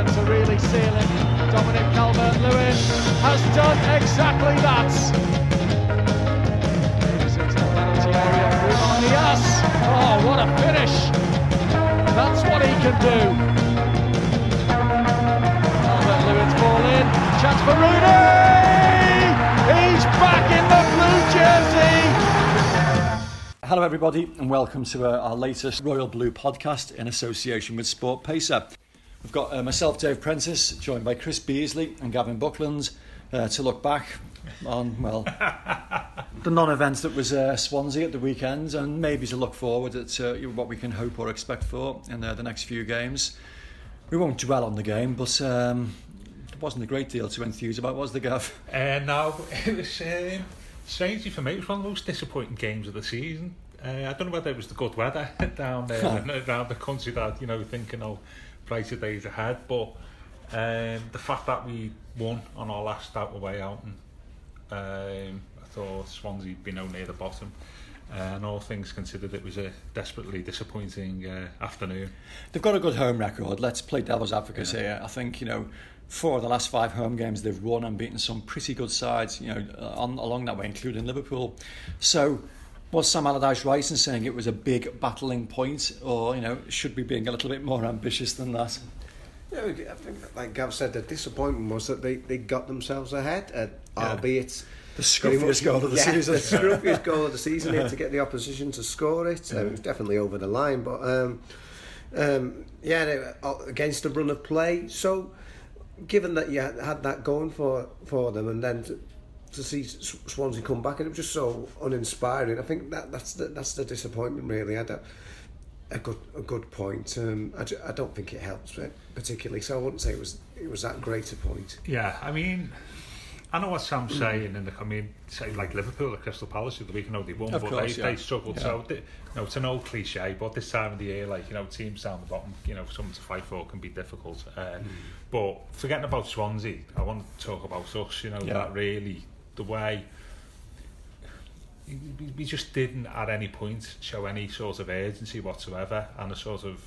Everton to really seal it. Dominic Calvert-Lewin has done exactly that. Into the penalty area. Oh, what a finish! That's what he can do. Calvert-Lewin's ball in. Chance for Rooney. He's back in the blue jersey. Hello, everybody, and welcome to uh, our latest Royal Blue podcast in association with SportPesa. We've got uh, myself, Dave Prentice, joined by Chris Beesley and Gavin Buckland uh, to look back on, well, the non events that was uh, Swansea at the weekend and maybe to look forward at uh, what we can hope or expect for in uh, the next few games. We won't dwell on the game, but um, there wasn't a great deal to enthuse about, was the Gav? Uh, no, it was um, strangely for me. It was one of the most disappointing games of the season. Uh, I don't know whether it was the good weather down there and around the country that you know thinking oh brighter days ahead, but um, the fact that we won on our last out away out, and um, I thought Swansea been out near the bottom. Uh, and all things considered, it was a desperately disappointing uh, afternoon. They've got a good home record. Let's play devil's advocate here. I think you know, four of the last five home games they've won and beaten some pretty good sides. You know, uh, on, along that way, including Liverpool. So, was Sam Allardyce right in saying it was a big battling point, or you know, should we being a little bit more ambitious than that? Yeah, I think, like Gav said, the disappointment was that they, they got themselves ahead, uh, albeit The scruffiest goal of the yeah, season. the scruffiest goal of the season here to get the opposition to score it. Um, it was definitely over the line, but um, um, yeah, they uh, against the run of play. So, given that you had had that going for for them, and then to, to see Swansea come back, and it was just so uninspiring. I think that that's the that's the disappointment really. I don't, a good a good point. Um, I, ju- I don't think it helps it particularly. So I wouldn't say it was it was that great a point. Yeah, I mean, I know what Sam's saying, and I mean, say like Liverpool at Crystal Palace the other week, I know they won, Of but course, they, yeah. they struggled. Yeah. So, they, you know, it's an old cliche, but this time of the year, like you know, teams down the bottom, you know, something to fight for can be difficult. Uh, But forgetting about Swansea, I want to talk about us. You know, Yeah. that really the way. we- We just didn't at any point show any sort of urgency whatsoever and a sort of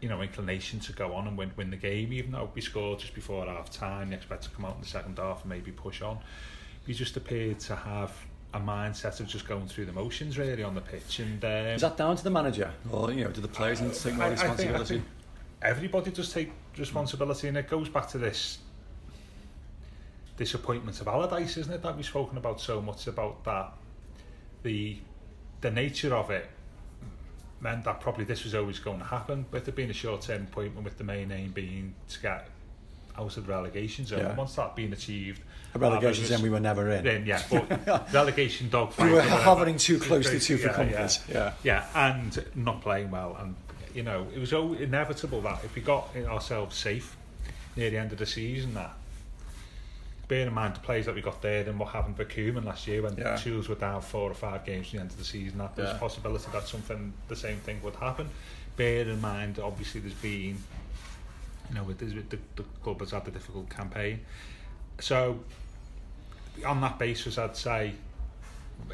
you know, inclination to go on and win, win the game, even though we scored just before half time. You expect to come out in the second half and maybe push on. We just appeared to have a mindset of just going through the motions really on the pitch. And um, Is that down to the manager, or you know, do the players need to take more I- I think- I responsibility? think everybody does take responsibility, and it goes back to this disappointment of Allardyce, isn't it? That we've spoken about so much about that. The the nature of it meant that probably this was always going to happen, with it being a short term appointment, with the main aim being to get out of the relegation zone. Yeah. Once that being achieved, A relegation zone we were never in. then yeah, but relegation dogfight. We were hovering too closely to for Yeah, comfort. Yeah. yeah, and not playing well, and you know it was inevitable that if we got ourselves safe near the end of the season, that bearing in mind the players that we got there and what happened for Koeman last year when Yeah. Shields were down four or five games to the end of the season, that there's Yeah. a possibility that something the same thing would happen. Bear in mind, obviously, there's been you know, with the, the, the club has had a difficult campaign. So, on that basis, I'd say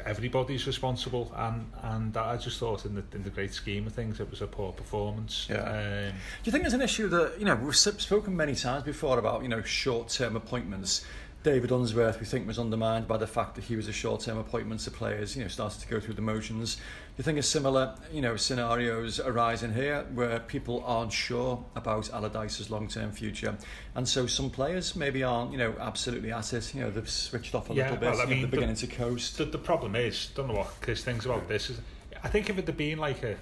everybody's responsible, and and I just thought in the in the great scheme of things, it was a poor performance. Yeah. Um, Do you think there's an issue that you know we've spoken many times before about you know short-term appointments? David Unsworth, we think, was undermined by the fact that he was a short-term appointment to players. You know, started to go through the motions. Do you think a similar you know scenarios arise in here where people aren't sure about Allardyce's long-term future, and so some players maybe aren't you know absolutely at it. You know, they've switched off a Yeah, little bit. well, I mean, they're the- beginning to coast. the, the problem is, don't know what Chris thinks about this. Is I think if it had been like a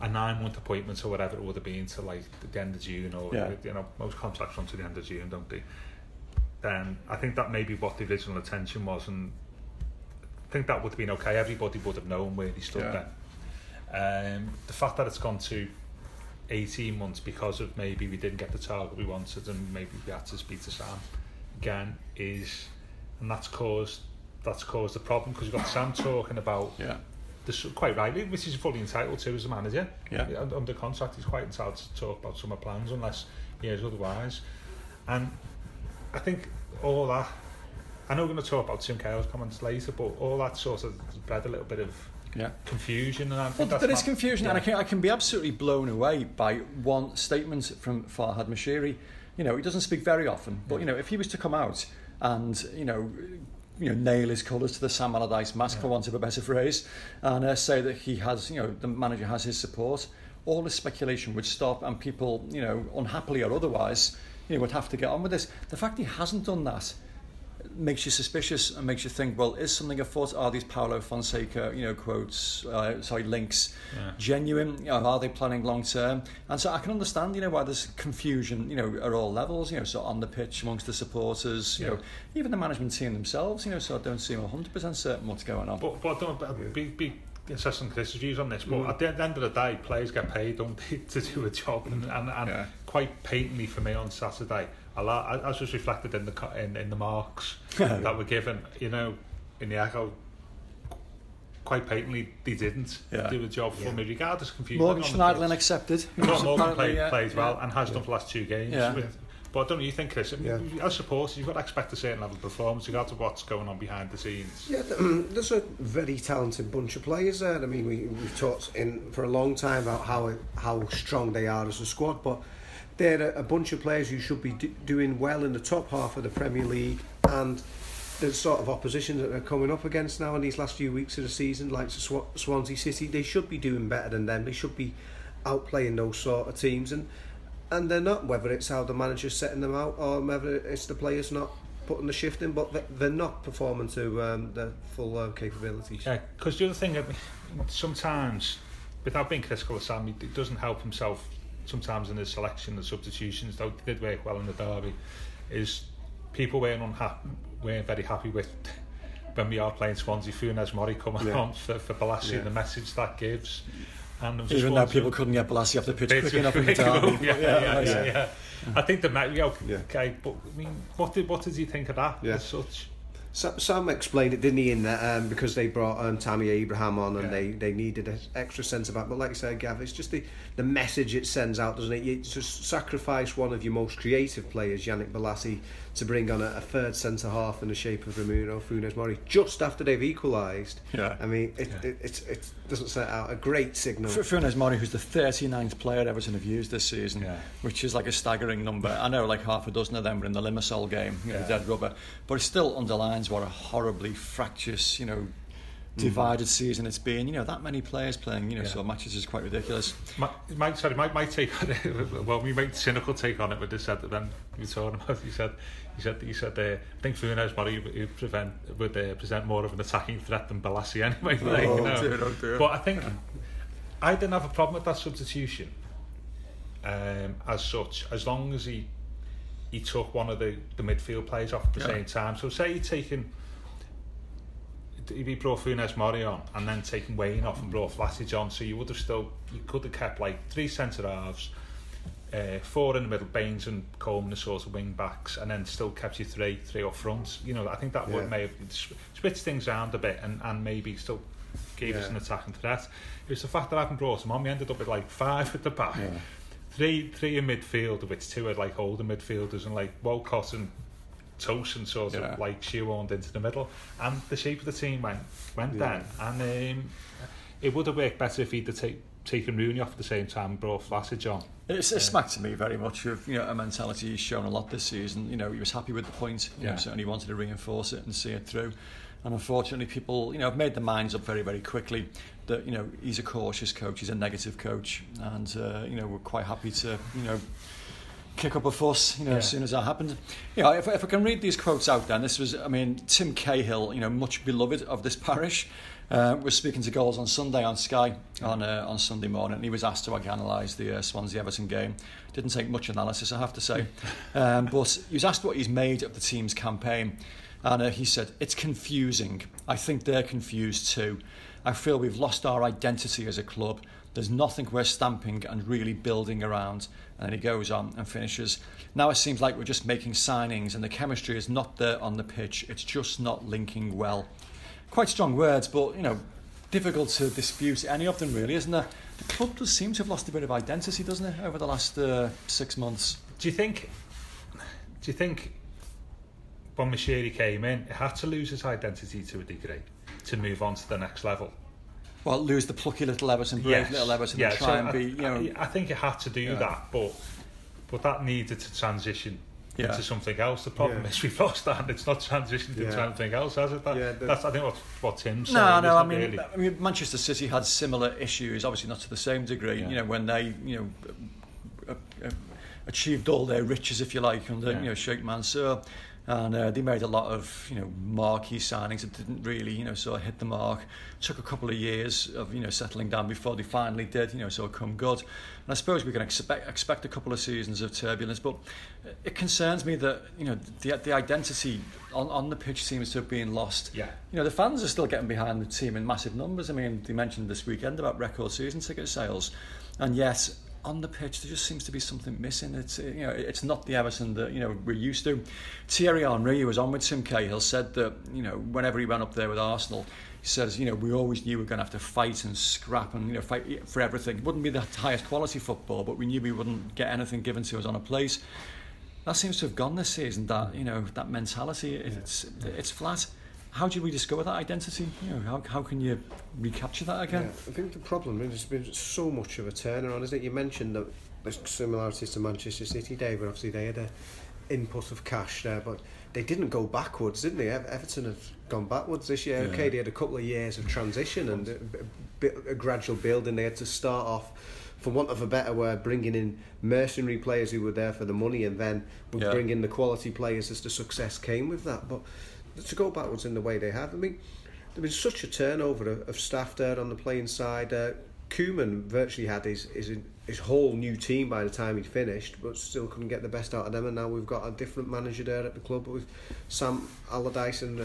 a nine month appointment or whatever it would have been to like the end of June or Yeah. you know most contracts run to the end of June don't they then I think that may be what the original intention was and I think that would have been okay everybody would have known where he stood Yeah. then um, the fact that it's gone to 18 months because of maybe we didn't get the target we wanted and maybe we had to speak to Sam again is and that's caused that's caused the problem because you've got Sam talking about Yeah. this quite rightly, which he's fully entitled to as a manager. Yeah. Under contract, he's quite entitled to talk about summer plans unless he is otherwise. And I think all that, I know we're going to talk about Tim Cahill's comments later, but all that sort of bred a little bit of Yeah. confusion. And I think Well, that's there is not- confusion, yeah. and I can, I can be absolutely blown away by one statement from Farhad Moshiri. You know, he doesn't speak very often, but you know, if he was to come out and you know, you know, nail his colours to the Sam Allardyce mask, for want of a better phrase, and uh, say that he has, you know, the manager has his support, all this speculation would stop, and people, you know, unhappily or otherwise, you know, would have to get on with this. The fact he hasn't done that makes you suspicious and makes you think, well, is something afoot? Are these Paulo Fonseca, you know, quotes, uh, sorry, links Yeah. genuine? You know, are they planning long term? And so I can understand, you know, why there's confusion, you know, at all levels, you know, so on the pitch amongst the supporters, you Yeah. know, even the management team themselves, you know, so I don't seem 100% certain what's going on. But, but don't but be, be assessing Chris's views on this. But Mm. at the end of the day, players get paid, don't they, to do a job, and and, and Yeah. quite patently for me on Saturday, a lot as was reflected in the in, in the marks that were given. You know, in the echo. Quite patently, they didn't Yeah. do a job for me, regardless of confusion. Morgan on Schneiderlin accepted. Morgan played, yeah, played well yeah. and has done for the last two games. Yeah. With, but I don't you think, Chris? I mean, Yeah. As supporters, you've got to expect a certain level of performance, regardless of what's going on behind the scenes. Yeah, um, there's a very talented bunch of players there. I mean, we, we've talked in for a long time about how how strong they are as a squad, but they're a, a bunch of players who should be do, doing well in the top half of the Premier League, and the sort of opposition that they're coming up against now in these last few weeks of the season, like Sw- Swansea City, they should be doing better than them. They should be outplaying those sort of teams, and and they're not. Whether it's how the manager's setting them out, or whether it's the players not putting the shift in, but they- they're not performing to um, their full uh, capabilities. Yeah, because the other thing, sometimes, without being critical of Sam, he doesn't help himself sometimes in his selection and substitutions, though did work well in the derby, is people weren't, unhappy, weren't very happy with when we are playing Swansea, Funes Mori coming Yeah. on for, for Bolasie, Yeah. the message that gives. And Even just though one- people couldn't get Bolasie off the pitch quick enough in the quick derby. yeah, yeah, yeah, yeah. yeah, I think the Met, yeah, Yeah. okay, but I mean, what did what did you think of that Yeah. as such? Sam explained it, didn't he, in that um, because they brought um, Tammy Abraham on and Yeah. they, they needed an extra centre back. But like I said, Gav, it's just the, the message it sends out, doesn't it? You just sacrifice one of your most creative players, Yannick Bolasie, to bring on a, a third centre half in the shape of Ramiro Funes Mori just after they've equalised. Yeah. I mean, it, Yeah. it, it, it doesn't set out a great signal. F- Funes Mori, who's the 39th player Everton have used this season, Yeah. which is like a staggering number. I know like half a dozen of them were in the Limassol game, you know, Yeah. dead rubber, but it still underlines what a horribly fractious, you know, divided season it's been. You know, that many players playing, you know, Yeah. so matches is quite ridiculous. My, my, sorry, my, my take on it, well, we made cynical take on it, but they said that then you saw him, about, he said, he said, he said, uh, I think Funes Mori would prevent, would uh, present more of an attacking threat than Bolasie anyway. like, you know. dear, oh dear. But I think I didn't have a problem with that substitution um, as such, as long as he he took one of the, the midfield players off at the Yeah. same time. So say he'd taken if he brought Funes Mori on and then taken Wayne off and brought Vlasic on, so you would have still you could have kept like three centre halves, uh, four in the middle, Baines and Coleman as sort of wing backs, and then still kept you three three up front. You know, I think that would Yeah. may have switched things around a bit and, and maybe still gave us Yeah. an attacking threat. It was the fact that I haven't brought him on. We ended up with like five at the back. Yeah. Three, three in midfield, of which two are like older midfielders, and like Walcott and Tosun sort of Yeah. like shoehorned into the middle, and the shape of the team went went Yeah. then, and um, it would have worked better if he'd have take, taken Rooney off at the same time and brought Vlasic on. It's, it smacked to me very much of you know a mentality he's shown a lot this season. You know he was happy with the point. You Yeah. know certainly wanted to reinforce it and see it through. And unfortunately, people you know have made their minds up very very quickly that you know he's a cautious coach, he's a negative coach, and uh, you know we're quite happy to you know kick up a fuss, you know, Yeah. as soon as that happened. You know, if, if I can read these quotes out then, this was, I mean, Tim Cahill, you know, much beloved of this parish, uh, was speaking to goals on Sunday on Sky on uh, on Sunday morning. And he was asked to like, analyse the uh, Swansea Everton game. Didn't take much analysis, I have to say. Um, but he was asked what he's made of the team's campaign, and uh, he said it's confusing. I think they're confused too. I feel we've lost our identity as a club. There's nothing we're stamping and really building around. And he goes on and finishes. Now it seems like we're just making signings and the chemistry is not there on the pitch. It's just not linking well. Quite strong words, but you know, difficult to dispute any of them really, isn't there? The club does seem to have lost a bit of identity, doesn't it, over the last uh, six months? Do you think? Do you think when Moshiri came in, it had to lose its identity to a degree to move on to the next level? Well, lose the plucky little Everton, brave Yes. little Everton, Yeah, and try so and I, be, you know, I, I think it had to do Yeah. that, but but that needed to transition Yeah. into something else. The problem Yeah. is we've lost that, and it's not transitioned into Yeah. anything else, has it? That, Yeah, the- that's I think what what Tim's No, saying. no. I mean, really? I mean, Manchester City had similar issues, obviously not to the same degree. Yeah. You know, when they, you know, uh, uh, achieved all their riches, if you like, under Yeah. you know Sheikh Mansour, and uh, they made a lot of you know marquee signings that didn't really you know sort of hit the mark. Took a couple of years of you know settling down before they finally did. You know, sort of come good. And I suppose we can expect expect a couple of seasons of turbulence, but it concerns me that you know the the identity on on the pitch seems to have been lost. Yeah. You know, the fans are still getting behind the team in massive numbers. I mean, they mentioned this weekend about record season ticket sales, and yet on the pitch there just seems to be something missing. It's uh, you know, it's not the Everton that you know we're used to. Thierry Henry, who was on with Tim Cahill, said that you know whenever he went up there with Arsenal. He says, you know, we always knew we were going to have to fight and scrap and, you know, fight for everything. It wouldn't be the highest quality football, but we knew we wouldn't get anything given to us on a plate. That seems to have gone this season. That you know, that mentality, it's it's flat. How do we discover that identity? You know, how, how can you recapture that Yeah, again? I think the problem is there's been so much of a turnaround, isn't it? You mentioned that there's similarities to Manchester City, Dave, but obviously they had a input of cash there, but they didn't go backwards, didn't they? Everton have gone backwards this year. Yeah. Okay, they had a couple of years of transition and a, bit, a gradual building. They had to start off, for want of a better word, bringing in mercenary players who were there for the money, and then would Yeah. bring in the quality players as the success came with that. But to go backwards in the way they have, I mean, there was such a turnover of, of staff there on the playing side. Uh, Koeman virtually had his, his his whole new team by the time he'd finished, but still couldn't get the best out of them. And now we've got a different manager there at the club with Sam Allardyce and uh,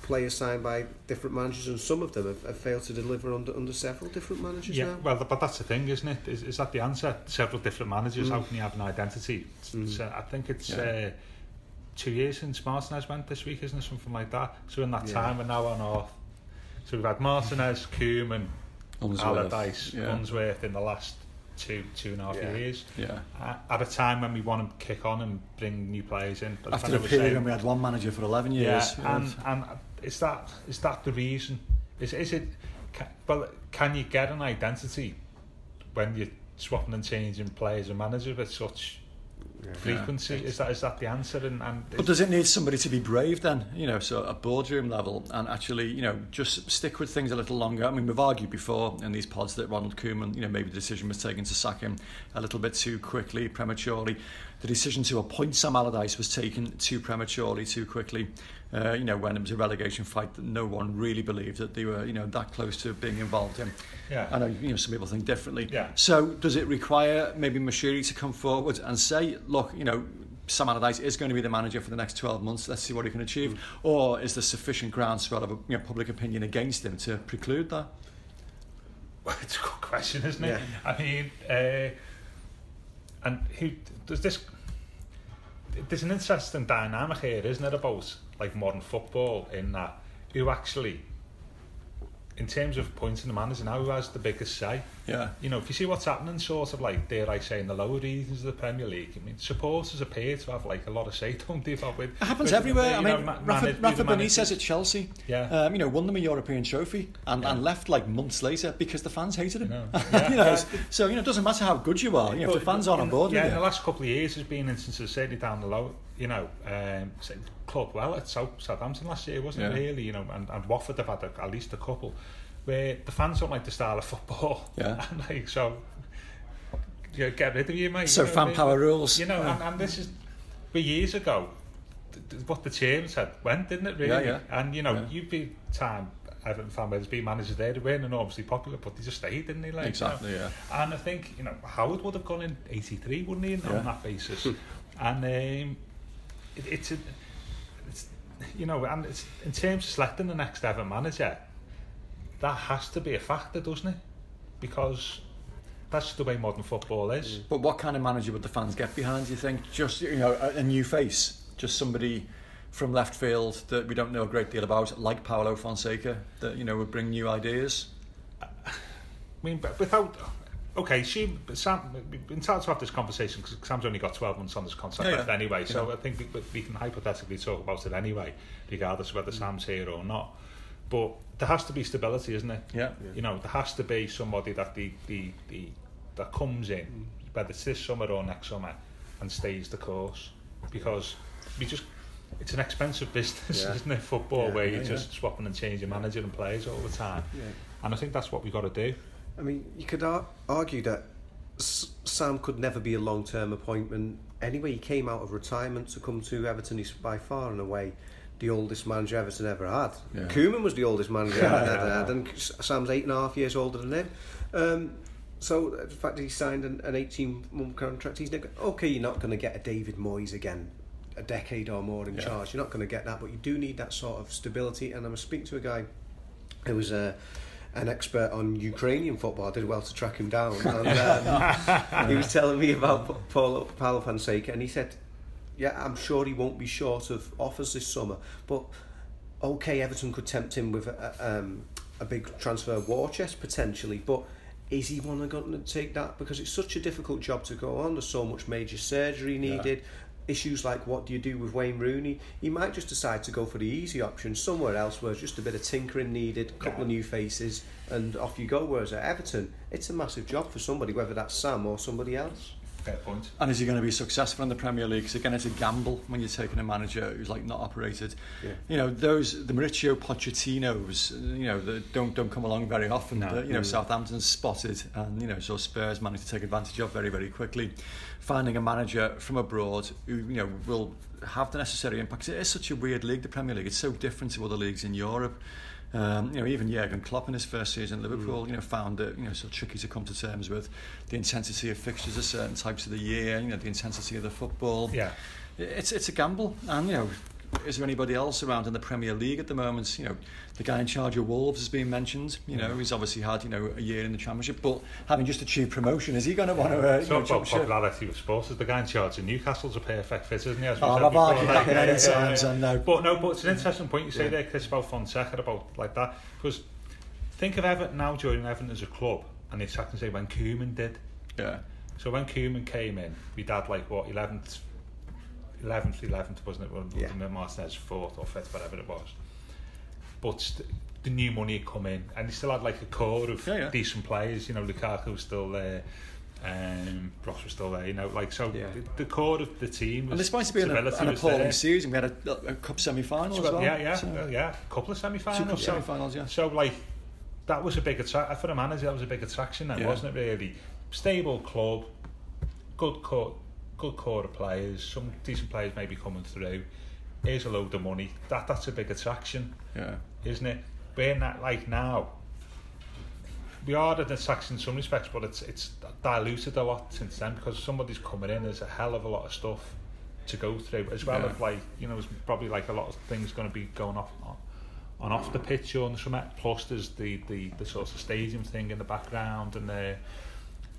players signed by different managers, and some of them have, have failed to deliver under under several different managers Yeah, now. well, but that's the thing, isn't it? Is, is that the answer? Several different managers. How can you have an identity? So I think it's Yeah. uh, two years since Martinez went this week, isn't it? Something like that. So in that Yeah. time, we're now on our. So we've had Martinez, Koeman, Unsworth, Allardyce, yeah. Unsworth in the last two two and a half Yeah. years. Yeah. Uh, At a time when we want to kick on and bring new players in. As After a period saying, when we had one manager for 11 years. yeah, years. and and is that is that the reason? Is is it? Can, well, can you get an identity when you're swapping and changing players and managers with such frequency? Is that is that the answer? And, and But does it need somebody to be brave then? You know, so at boardroom level and actually, you know, just stick with things a little longer. I mean, we've argued before in these pods that Ronald Koeman, you know, maybe the decision was taken to sack him a little bit too quickly, prematurely. The decision to appoint Sam Allardyce was taken too prematurely, too quickly. Uh, you know, when it was a relegation fight that no one really believed that they were, you know, that close to being involved in. Yeah. I know, you know, some people think differently. Yeah. So does it require maybe Moshiri to come forward and say, look, you know, Sam Allardyce is going to be the manager for the next 12 months. Let's see what he can achieve. Or is there sufficient groundswell of you know, public opinion against him to preclude that? Well, it's a good question, isn't it? Yeah. I mean, uh, and who does this? There's an interesting dynamic here, isn't it, about like modern football in that who actually, in terms of pointing the manager now, who has the biggest say? Yeah. You know, if you see what's happening, sort of like dare I say, in the lower regions of the Premier League, I mean, supporters appear to have like a lot of say, don't they? About with It happens with, everywhere. you I mean, ma- Rafa, Rafa. Benitez at Chelsea, Yeah. um, you know, won them a European trophy and, Yeah. and left like months later because the fans hated him. know. you know, so you know, it doesn't matter how good you are. You know, if the fans aren't on board yeah, in the last couple of years, there's been instances certainly down the low. You know, um, club well at South, Southampton last year, wasn't it? Really, you know, and, and Watford have had a, at least a couple where the fans don't like the style of football. Yeah. and like so, you know, get rid of you, mate. So you know fan power rules. You know, Yeah. and, and this is but years ago. th- What the chairman said went, didn't it? Really, Yeah, yeah. and you know, Yeah. you'd be time Everton fan where there's been managers there who weren't enormously popular, but they just stayed, didn't they? Like, Exactly, you know? yeah. And I think, you know, Howard would have gone in 83, wouldn't he, Yeah. on that basis? and um, it, it's, a, it's, you know, and it's, in terms of selecting the next Everton manager, that has to be a factor, doesn't it? Because that's the way modern football is. Mm. But what kind of manager would the fans get behind? Do you think just you know a, a new face, just somebody from left field that we don't know a great deal about, like Paulo Fonseca, that you know would bring new ideas? I mean, but without. Okay, she, Sam, we've been entitled to have this conversation because Sam's only got 12 months on this contract Yeah, left yeah. anyway, so I think we, we can hypothetically talk about it anyway, regardless of whether mm. Sam's here or not. But there has to be stability, isn't it? Yeah. You know, there has to be somebody that the, the, the that comes in, mm. whether it's this summer or next summer, and stays the course. Because we just, it's an expensive business, Yeah. isn't it? Football, Yeah, where yeah, you're just swapping and changing manager and players all the time. Yeah. And I think that's what we've got to do. I mean, you could ar- argue that S- Sam could never be a long term appointment anyway. He came out of retirement to come to Everton. He's by far and away the oldest manager Everton ever had. Yeah. Koeman was the oldest manager Everton ever had, and Sam's eight and a half years older than him. Um, so the fact that he signed an, an 18 month contract, he's never, okay. You're not going to get a David Moyes again, a decade or more in Yeah. charge. You're not going to get that, but you do need that sort of stability. And I'm speaking to a guy who was a an expert on Ukrainian football. I did well to track him down. And, um, he was telling me about Paulo, Fonseca, and he said, "Yeah, I'm sure he won't be short of offers this summer, but okay, Everton could tempt him with a, um, a big transfer war chest potentially, but." Is he one going to take that? Because it's such a difficult job to go on. There's so much major surgery needed. Issues like what do you do with Wayne Rooney? He might just decide to go for the easy option somewhere else where just a bit of tinkering needed, a couple of new faces, and off you go. Whereas at Everton, it's a massive job for somebody, whether that's Sam or somebody else. Fair point. And is he going to be successful in the Premier League? Because again, it's a gamble when you're taking a manager who's like not operated. Yeah. You know, those the Mauricio Pochettinos, you know, that don't don't come along very often. No. That, you know, mm. Southampton's spotted, and you know, so Spurs managed to take advantage of very very quickly. Finding a manager from abroad who you know will have the necessary impact. It is such a weird league, the Premier League. It's so different to other leagues in Europe. Um, you know, even Jurgen Klopp in his first season at Liverpool, you know, found it, you know, so tricky to come to terms with the intensity of fixtures at certain types of the year, you know, the intensity of the football. Yeah. It's it's a gamble, and you know, is there anybody else around in the Premier League at the moment? You know, the guy in charge of Wolves has been mentioned. You know, he's obviously had you know a year in the Championship, but having just achieved promotion, is he going to want to? Uh, you Talk know, about popularity with sports. Is the guy in charge of Newcastle's a perfect fit, isn't he? As we Oh, I've argued that like, many times, I know. But no, but it's an interesting point you say there, Chris, about Fonseca, about like that. Because think of Everton now joining Everton as a club, and it's I can say when Koeman did. Yeah, So when Koeman came in, we'd had like what eleventh, eleventh, eleventh, wasn't it? When Yeah. Martinez fourth or fifth, whatever it was. But st- the new money had come in, and he still had like a core of Yeah, yeah. decent players. You know, Lukaku was still there. Um, Ross was still there, you know, like so. Yeah. The, the core of the team and despite it being an was appalling season, we had a, a cup semi-final as well. Yeah, yeah, So- yeah. A couple of semi-finals. Two so, semi-finals, yeah. So like that was a big attraction for a manager. That was a big attraction, then, Yeah. wasn't it? Really stable club, good core, good core of players. Some decent players maybe coming through. Here's a load of money. That that's a big attraction, yeah. isn't it? Being that like now. We are an attraction in some respects, but it's it's diluted a lot since then because somebody's coming in. There's a hell of a lot of stuff to go through, as well Yeah. as like you know, there's probably like a lot of things going to be going off on, on off the pitch the summer. Plus, there's the the the sort of stadium thing in the background, and uh,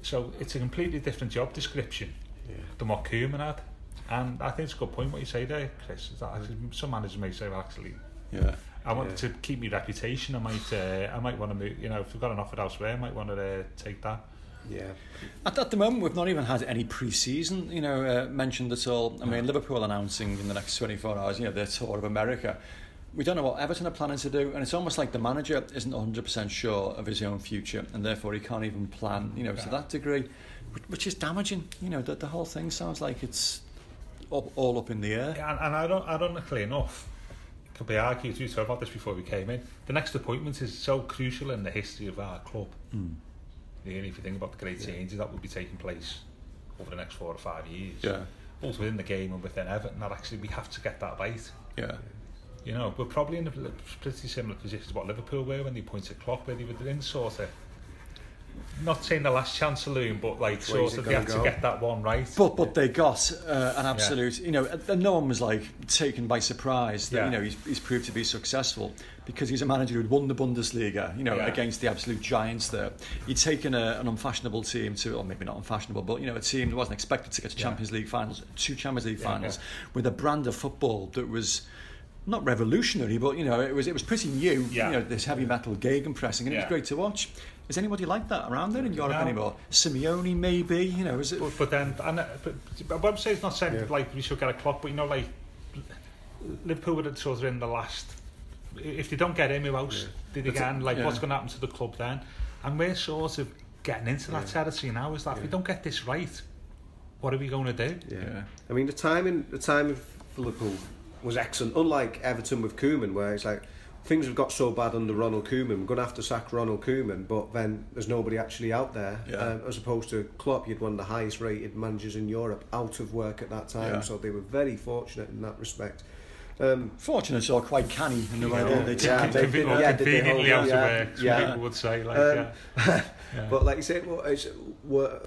so it's a completely different job description than what Koeman had. And I think it's a good point what you say there, Chris. Is that actually, some managers may say, well, actually, Yeah. I want Yeah. to keep my reputation. I might, uh, I might want to move. You know, if we've got an offer elsewhere, I might want to uh, take that. Yeah. At, at the moment, we've not even had any pre-season, you know, uh, mentioned at all. I mean, Liverpool announcing in the next 24 hours, you know, their tour of America. We don't know what Everton are planning to do, and it's almost like the manager isn't 100% sure of his own future, and therefore he can't even plan, you know, to that degree, which- is damaging. You know, the, the whole thing sounds like it's all, all up in the air. And, and I don't, ironically enough, it could be argued. We talked about this before we came in. The next appointment is so crucial in the history of our club. Hmm. Really, if you think about the great changes that will be taking place over the next four or five years, Yeah, both within the game and within Everton, that actually we have to get that right. yeah. You know, we're probably in a pretty similar position to what Liverpool were when they appointed Klopp, where they were the in sort of not saying the last chance saloon, but like Where's sort it of they had gonna get that one right. But but they got uh, an absolute, you know, and no one was like taken by surprise that Yeah. you know he's, he's proved to be successful because he's a manager who'd won the Bundesliga, you know, Yeah. against the absolute giants there. He'd taken a, an unfashionable team to, or maybe not unfashionable, but you know, a team that wasn't expected to get to Yeah. Champions League finals, two Champions League Yeah, finals, yeah. with a brand of football that was. Not revolutionary, but you know it was it was pretty new. Yeah. You know this heavy metal gegenpressing, and pressing, and it was great to watch. Is anybody like that around there in Europe No. anymore? Simeone, maybe. You know, is it? But, but then, and, uh, but, but I'm saying it's not saying Yeah. like we should get a Klopp, but you know, like Liverpool would have sort of in the last. If they don't get him, who else did But, again? Like, yeah. what's going to happen to the club then? And we're sort of getting into that territory now. Is that if we don't get this right, what are we going to do? Yeah. Yeah. I mean, the timing, the timing for Liverpool was excellent. Unlike Everton with Koeman, where it's like things have got so bad under Ronald Koeman, we're going to have to sack Ronald Koeman, but then there's nobody actually out there. Yeah. Um, as opposed to Klopp, you'd one of the highest rated managers in Europe out of work at that time, Yeah. so they were very fortunate in that respect. Um, Fortunate or quite canny in the way Yeah. they, they Yeah, take they it. did- Conven- yeah, did they conveniently out yeah, of work, some yeah. people would say. Like, Um, yeah. Yeah. But like you say, well, it's, where,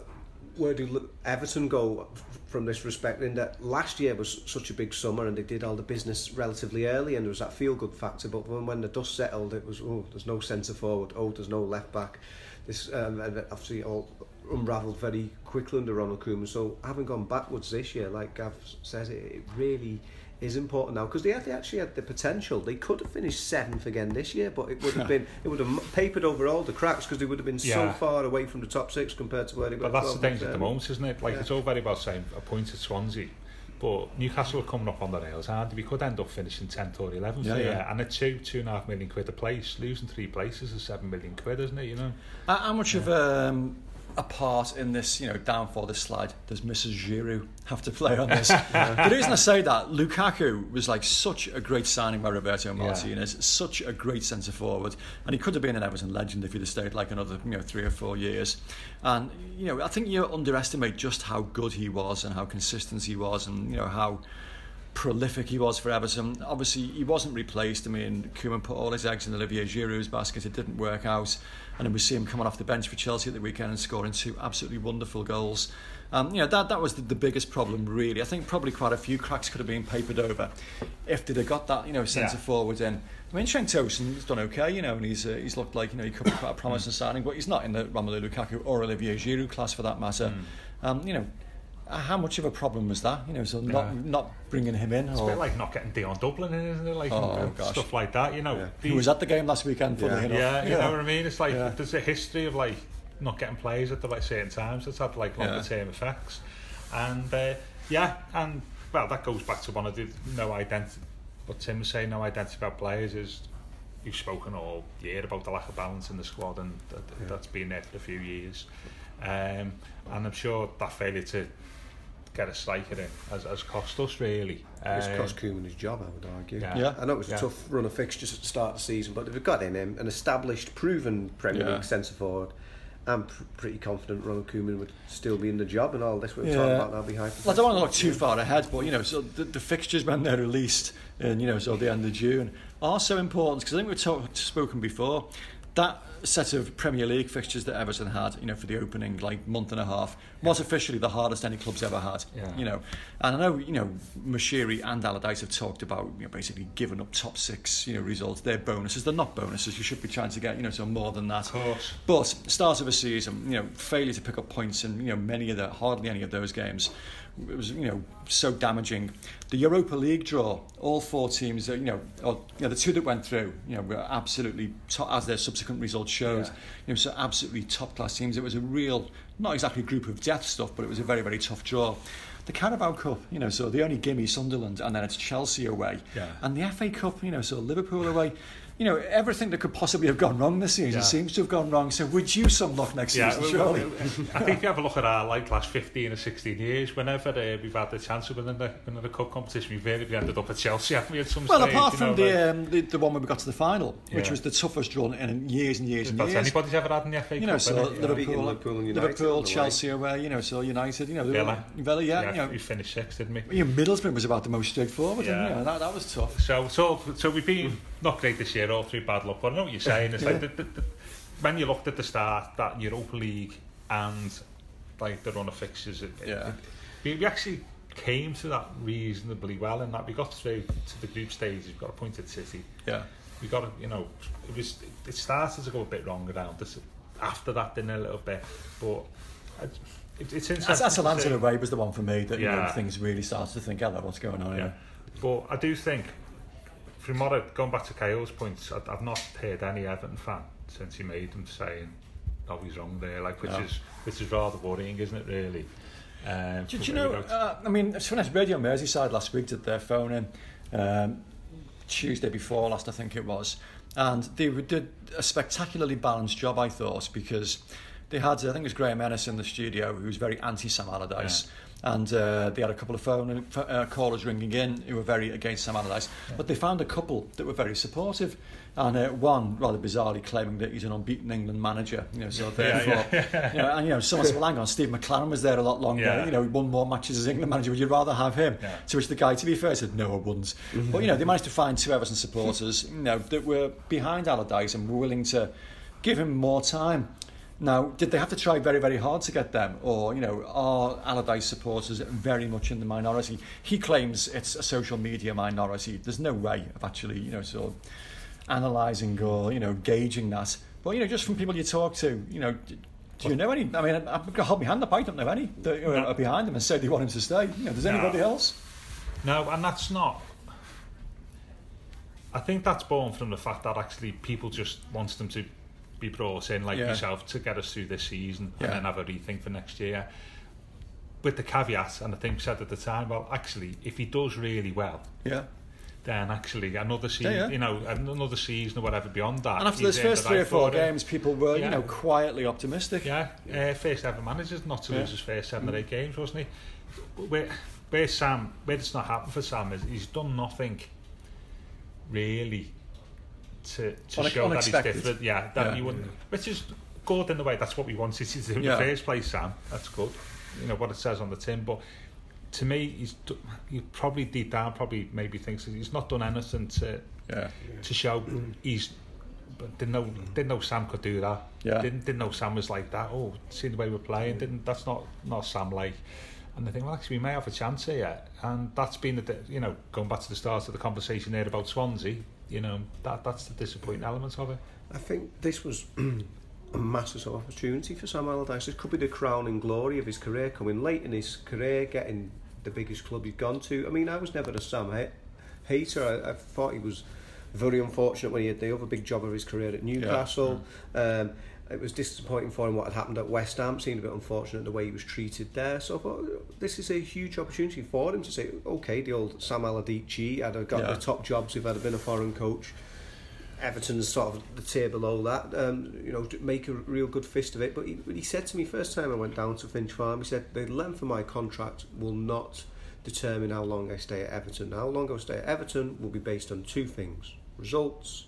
where do Everton go from this respect? In that last year was such a big summer, and they did all the business relatively early, and there was that feel good factor. But when, when the dust settled, it was oh, there's no centre forward, oh, there's no left back. This um, obviously all unravelled very quickly under Ronald Koeman. So having gone backwards this year, like Gav says, it, it really is important now because they, they actually had the potential. They could have finished seventh again this year, but it would have been it would have papered over all the cracks because they would have been so far away from the top six compared to where they were. But that's the 12 danger at the moment, isn't it? Like Yeah. it's all very well saying a point at Swansea, but Newcastle are coming up on the rails hard. We could end up finishing 10th or 11th Yeah, yeah, yeah. and at two, two and a half million quid a place, losing three places is seven million quid, isn't it? You know. How how much of um, a part in this, you know, downfall, this slide, does Mrs. Giroud have to play on this? the reason I say that, Lukaku was like such a great signing by Roberto Martinez, such a great centre forward, and he could have been an Everton legend if he'd have stayed like another, you know, three or four years. And you know, I think you underestimate just how good he was and how consistent he was, and you know how prolific he was for Everton. Obviously, he wasn't replaced. I mean, Koeman put all his eggs in Olivier Giroud's basket. It didn't work out. And then we see him coming off the bench for Chelsea at the weekend and scoring two absolutely wonderful goals. Um, you know, that, that was the, the biggest problem, really. I think probably quite a few cracks could have been papered over if they'd have got that, you know, centre Yeah. forward in. I mean, Trent Tosun's done okay, you know, and he's, uh, he's looked like, you know, he could be quite a promising signing, but he's not in the Romelu Lukaku or Olivier Giroud class for that matter. Um, you know, how much of a problem was that? You know, so not Yeah. not bringing him in. It's a bit like not getting Dion Dublin in, isn't it? Like Oh, stuff like that. You know. Yeah. these- who was at the game last weekend? Yeah. enough. Yeah, you know what I mean. It's like Yeah. there's a history of like not getting players at the right certain times. That's had like longer Yeah. term effects, and uh, yeah, and well, that goes back to one of the no identity. What Tim was saying, no identity about players is. You've spoken all year about the lack of balance in the squad, and that, that's been there for a few years. Um, and I'm sure that failure to get a striker in has, has cost us really. It's Um, cost Koeman his job, I would argue. Yeah. Yeah. I know it was Yeah. a tough run of fixtures at the start of the season, but they've got in him an established, proven Premier Yeah. League centre forward. I'm pr- pretty confident Ronald Koeman would still be in the job, and all this we're Yeah. talking about now behind. Well, I don't want to look too far ahead, but you know, so the, the fixtures when they're released, in you know, so the end of June, are so important because I think we've talked, spoken before. That set of Premier League fixtures that Everton had, you know, for the opening like month and a half, was officially the hardest any club's ever had. Yeah. You know, and I know you know Moshiri and Allardyce have talked about you know basically giving up top six, you know, results. They're bonuses. They're not bonuses. You should be trying to get you know so more than that. Of course. But start of a season, you know, failure to pick up points in you know many of the hardly any of those games, it was you know so damaging. The Europa League draw, all four teams, that, you know, or, you know, the two that went through, you know, were absolutely top, as their subsequent results showed. Yeah. You know, so absolutely top class teams. It was a real, not exactly a group of death stuff, but it was a very very tough draw. The Carabao Cup, you know, so the only gimme Sunderland, and then it's Chelsea away, Yeah. and the FA Cup, you know, so Liverpool away. You know, everything that could possibly have gone wrong this season Yeah. seems to have gone wrong. So reduce some luck next Yeah, season, surely. I think if you have a look at our like last 15 or 16 years, whenever uh, we've had the chance of winning the, winning the cup competition, we've ended up at Chelsea, haven't we, at some Well, stage? apart you from know, the, um, the the one where we got to the final, which was the toughest run in years and years and years. anybody's ever had in the FA You know, Cup, so? Yeah. Liverpool, Liverpool United Liverpool, on the way. Chelsea away, you know, so United, you know, Villa. Villa, yeah, yeah, you know, we finished sixth, didn't we? you know, Middlesbrough was about the most straightforward, Yeah. you that, that was tough. So, so, so we've been not great this year, all through bad luck. But I know what you're saying. It's like the, the, the, when you looked at the start, that Europa League and like the run of fixtures, it, it- Yeah. we, we actually came to that reasonably well in that we got through to the group stage. We've got appointed City. Yeah. We got, a, you know, it was it started to go a bit wrong around this. After that, then a little bit, but I, it, it's interesting. That's, that's to Atalanta see. away was the one for me that you know, things really started to think, hello, what's going on Yeah. here? But I do think, from what I, going back to Cahill's points, I, I've not heard any Everton fan since he made them saying, "Oh, he's wrong there," like which No. is which is rather worrying, isn't it? Really. Um, Did from you know, uh, I mean, it's funny, Radio Merseyside last week did their phone in, um, Tuesday before last, I think it was, and they did a spectacularly balanced job, I thought, because they had, I think it was Graham Ennis in the studio, who was very anti-Sam Allardyce, and uh, they had a couple of phone uh, callers ringing in who were very against Sam Allardyce, but they found a couple that were very supportive, and uh, one rather bizarrely claiming that he's an unbeaten England manager, you know, so therefore, you know, and you know, someone said, well, hang on, Steve McClaren was there a lot longer, Yeah. you know, he won more matches as England manager, would you rather have him? Yeah. To which the guy, to be fair, said, no, I wouldn't. But, you know, they managed to find two Everton supporters, you know, that were behind Allardyce and were willing to give him more time. Now, did they have to try very, very hard to get them? Or, you know, are Allardyce supporters very much in the minority? He claims it's a social media minority. There's no way of actually, you know, sort of analysing or, you know, gauging that. But, you know, just from people you talk to, you know, do you know any? I mean, going to hold my hand up. I don't know any that are No. behind him and say they want him to stay. You know, does No. anybody else? No, and that's not. I think that's born from the fact that actually people just want them to be brought in, like Yeah. yourself, to get us through this season Yeah. and then have a rethink for next year. With the caveat, and I think said at the time, well, actually, if he does really well, Yeah. then actually another season, yeah. you know, another season or whatever beyond that. And after those first three or four for it. games, people were, Yeah. you know, quietly optimistic. Yeah, uh, first ever manager not to Yeah. lose his first seven or eight games, wasn't he? Where, where Sam, where it's not happened for Sam is he's done nothing really to, to show that unexpected. he's different. Yeah, that Yeah. you wouldn't, which is good in the way. That's what we wanted to do in Yeah. the first place, Sam. That's good. You know what it says on the tin, but. To me, he's he probably deep down probably maybe thinks he's not done anything to Yeah. to show he's but didn't know didn't know Sam could do that. Yeah. Didn't didn't know Sam was like that. Oh, seeing the way we're playing, didn't that's not not Sam like. And I think well actually we may have a chance here, and that's been the you know going back to the start of the conversation there about Swansea. You know that that's the disappointing element of it. I think this was a massive opportunity for Sam Allardyce. This could be the crowning glory of his career, coming late in his career, getting the biggest club he'd gone to. I mean, I was never a Sam ha- hater. I, I thought he was very unfortunate when he had the other big job of his career at Newcastle. Um, it was disappointing for him what had happened at West Ham. Seemed a bit unfortunate the way he was treated there. So I thought this is a huge opportunity for him to say, okay, the old Sam Allardyce had got Yeah. the top jobs if I'd have been a foreign coach. Everton's sort of the tier below that. Um, you know, make a real good fist of it. But he, he said to me first time I went down to Finch Farm, he said the length of my contract will not determine how long I stay at Everton. How long I stay at Everton will be based on two things: results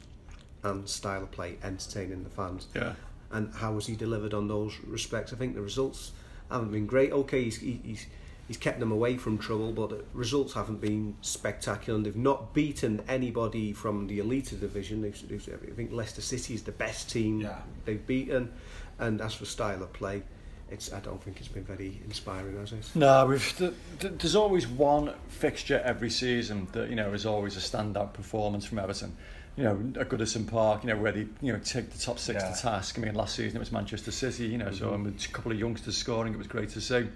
and style of play, entertaining the fans. Yeah. And how has he delivered on those respects? I think the results haven't been great. Okay, he's, he's he's kept them away from trouble, but the results haven't been spectacular. And they've not beaten anybody from the elite division. They've, they've, I think Leicester City is the best team Yeah. they've beaten. And as for style of play, it's I don't think it's been very inspiring, has it? No, we've, th- th- there's always one fixture every season that you know is always a standout performance from Everton. You know, at Goodison Park, you know, where they you know take the top six Yeah. to task. I mean, last season it was Manchester City. You know, so mm-hmm. and with a couple of youngsters scoring, it was great to see.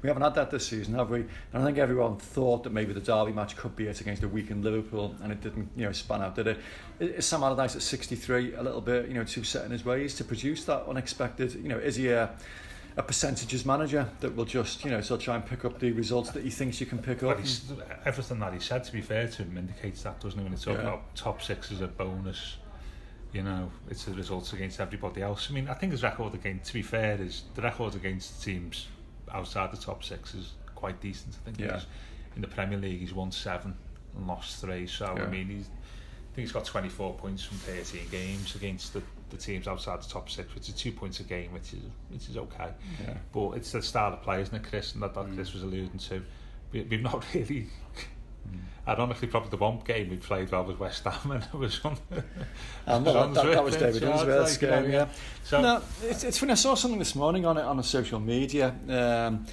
We haven't had that this season, have we? And I think everyone thought that maybe the Derby match could be it against a weakened Liverpool, and it didn't. You know, span out, did it? Is Sam Allardyce at 63 a little bit, you know, too set in his ways to produce that unexpected? You know, is he a a percentages manager that will just, you know, sort of try and pick up the results that he thinks you can pick up. everything that he said, to be fair to him, indicates that, doesn't it? When he talks Yeah. about top six as a bonus, you know, it's the results against everybody else. I mean, I think his record against, to be fair, is the record against teams outside the top six is quite decent. I think Yeah. in the Premier League he's won seven and lost three. So Yeah. I mean, he's, I think he's got 24 points from 13 games against the, the teams outside the top six, which is two points a game, which is which is okay. Yeah. But it's the style of play, isn't it, Chris? And that, that Chris was alluding to. We, we've not really. Ironically, probably the one game we played well was West Ham, and it was on. And it well, on that, that, that was David yeah, Unsworth's it's like, game, yeah. So, no, it's, it's funny. I saw something this morning on it on a social media, um,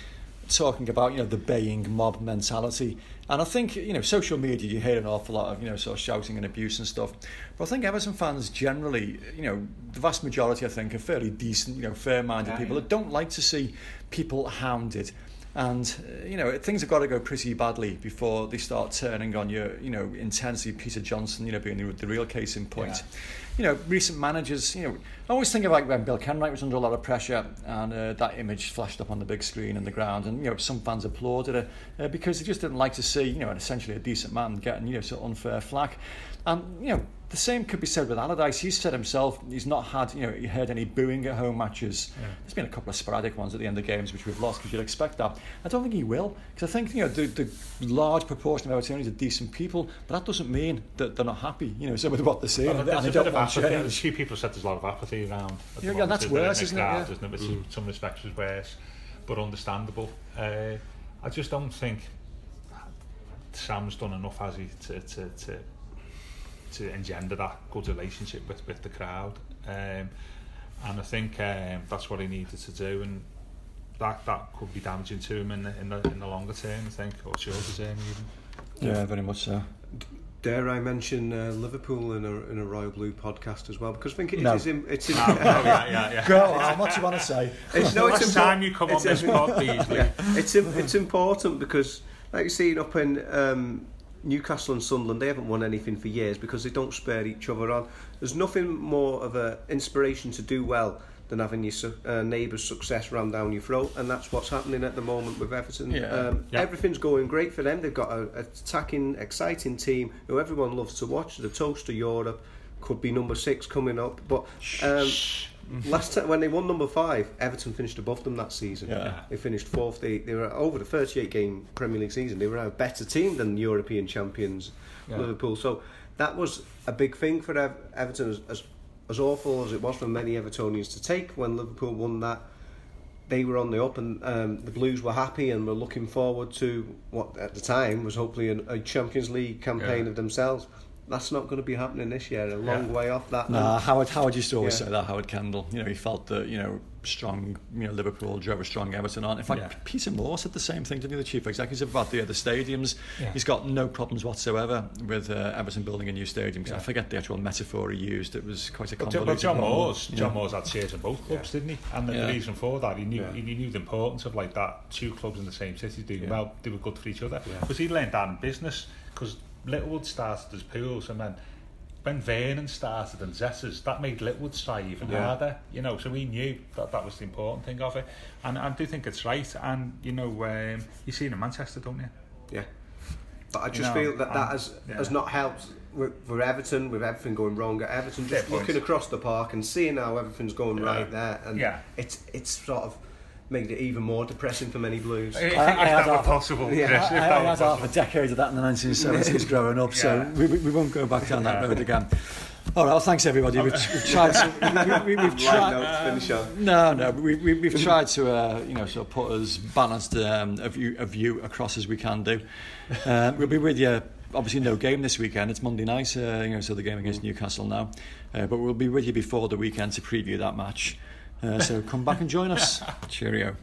talking about you know the baying mob mentality, and I think you know social media you hear an awful lot of you know sort of shouting and abuse and stuff, but I think Everton fans generally, you know, the vast majority I think are fairly decent, you know, fair-minded Yeah, people yeah. that don't like to see people hounded. And uh, you know things have got to go pretty badly before they start turning on your, you know, intensely. Peter Johnson, you know, being the, the real case in point. Yeah. You know, recent managers. You know, I always think about when Bill Kenwright was under a lot of pressure, and uh, that image flashed up on the big screen in the ground, and you know, some fans applauded it uh, because they just didn't like to see, you know, essentially a decent man getting, you know, sort of unfair flack. And you know, the same could be said with Allardyce. He's said himself he's not had, you know, he heard any booing at home matches. There's been a couple of sporadic ones at the end of games which we've lost because you'd expect that. I don't think he will because I think you know the, the large proportion of Evertonians are decent people, but that doesn't mean that they're not happy. You know, so with what they're saying, Well, and they, there's and a they bit don't want apathy. A few people said there's a lot of apathy around. Yeah, yeah, moment. that's There's a bit worse, isn't it? Yeah. isn't it? In some respects is worse, but understandable. Uh, I just don't think Sam's done enough, has he, to to to, to engender that good relationship with with the crowd. Um, and I think um, that's what he needed to do, and that that could be damaging to him in the in the, in the longer term. I think, or shorter term even. Yeah, very much so. Dare I mention uh, Liverpool in a in a Royal Blue podcast as well? Because I think it No. is in, it's in, oh, yeah, yeah, yeah. Go on, what do you want to say? it's, no, it's Last impor- time you come on this im- pod, Beesley. yeah, it's im- it's important because, like you're seeing up in um, Newcastle and Sunderland, they haven't won anything for years because they don't spare each other on. There's nothing more of a inspiration to do well than having your su- uh, neighbour's success run down your throat, and that's what's happening at the moment with Everton. Yeah. Um, Yeah. Everything's going great for them. They've got an attacking, exciting team who everyone loves to watch. The toast of Europe could be number six coming up, but. Um, Last time when they won number five, Everton finished above them that season. Yeah. They finished fourth. They, they were over the 38 game Premier League season. They were a better team than European champions Yeah. Liverpool. So that was a big thing for Ev- Everton, as, as as awful as it was for many Evertonians to take when Liverpool won that. They were on the up, and um, the Blues were happy and were looking forward to what at the time was hopefully an, a Champions League campaign Yeah. of themselves. That's not going to be happening this year. A long Yeah. way off that. Nah, Howard Howard used to always Yeah. say that. Howard Kendall, you know, he felt that you know strong, you know, Liverpool drove a strong Everton on. In fact, Yeah. Peter Moore said the same thing to the chief executive about the other stadiums. Yeah. He's got no problems whatsoever with uh, Everton building a new stadium. 'cause I Yeah. forget the actual metaphor he used. It was quite a But, convoluted but John one. Moores, Yeah. John Moores had shares in both clubs, didn't he? And the, Yeah. the reason for that, he knew Yeah. he knew the importance of like that. Two clubs in the same city doing Yeah. well, they were good for each other. Yeah. Because he learned that in business. Because Littlewood started as pools, and then when Vernon started and Zetters, that made Littlewood try even Yeah. harder. You know, so we knew that that was the important thing of it. And I do think it's right. And you know, um, you see it in Manchester, don't you? Yeah. But I just know, feel that that has, yeah. has not helped for Everton, with everything going wrong at Everton, just Fair point. looking across the park and seeing how everything's going Yeah. right there. And Yeah. it's it's sort of made it even more depressing for many Blues. If, I- I if had half- possible, Yeah. Chris, I, if I had were half a decade of that in the 1970s growing up, so Yeah. we, we we won't go back down that road again. All right, well, thanks everybody. We've, we've tried to, we, we, we've tried, to. No, no, we, we, we've tried to, uh, you know, sort of put as balanced um, a, view, a view across as we can do. Uh, we'll be with you. Obviously, no game this weekend. It's Monday night, uh, you know, so the game against Newcastle now. Uh, but we'll be with you before the weekend to preview that match. Uh, so come back and join us. Cheerio.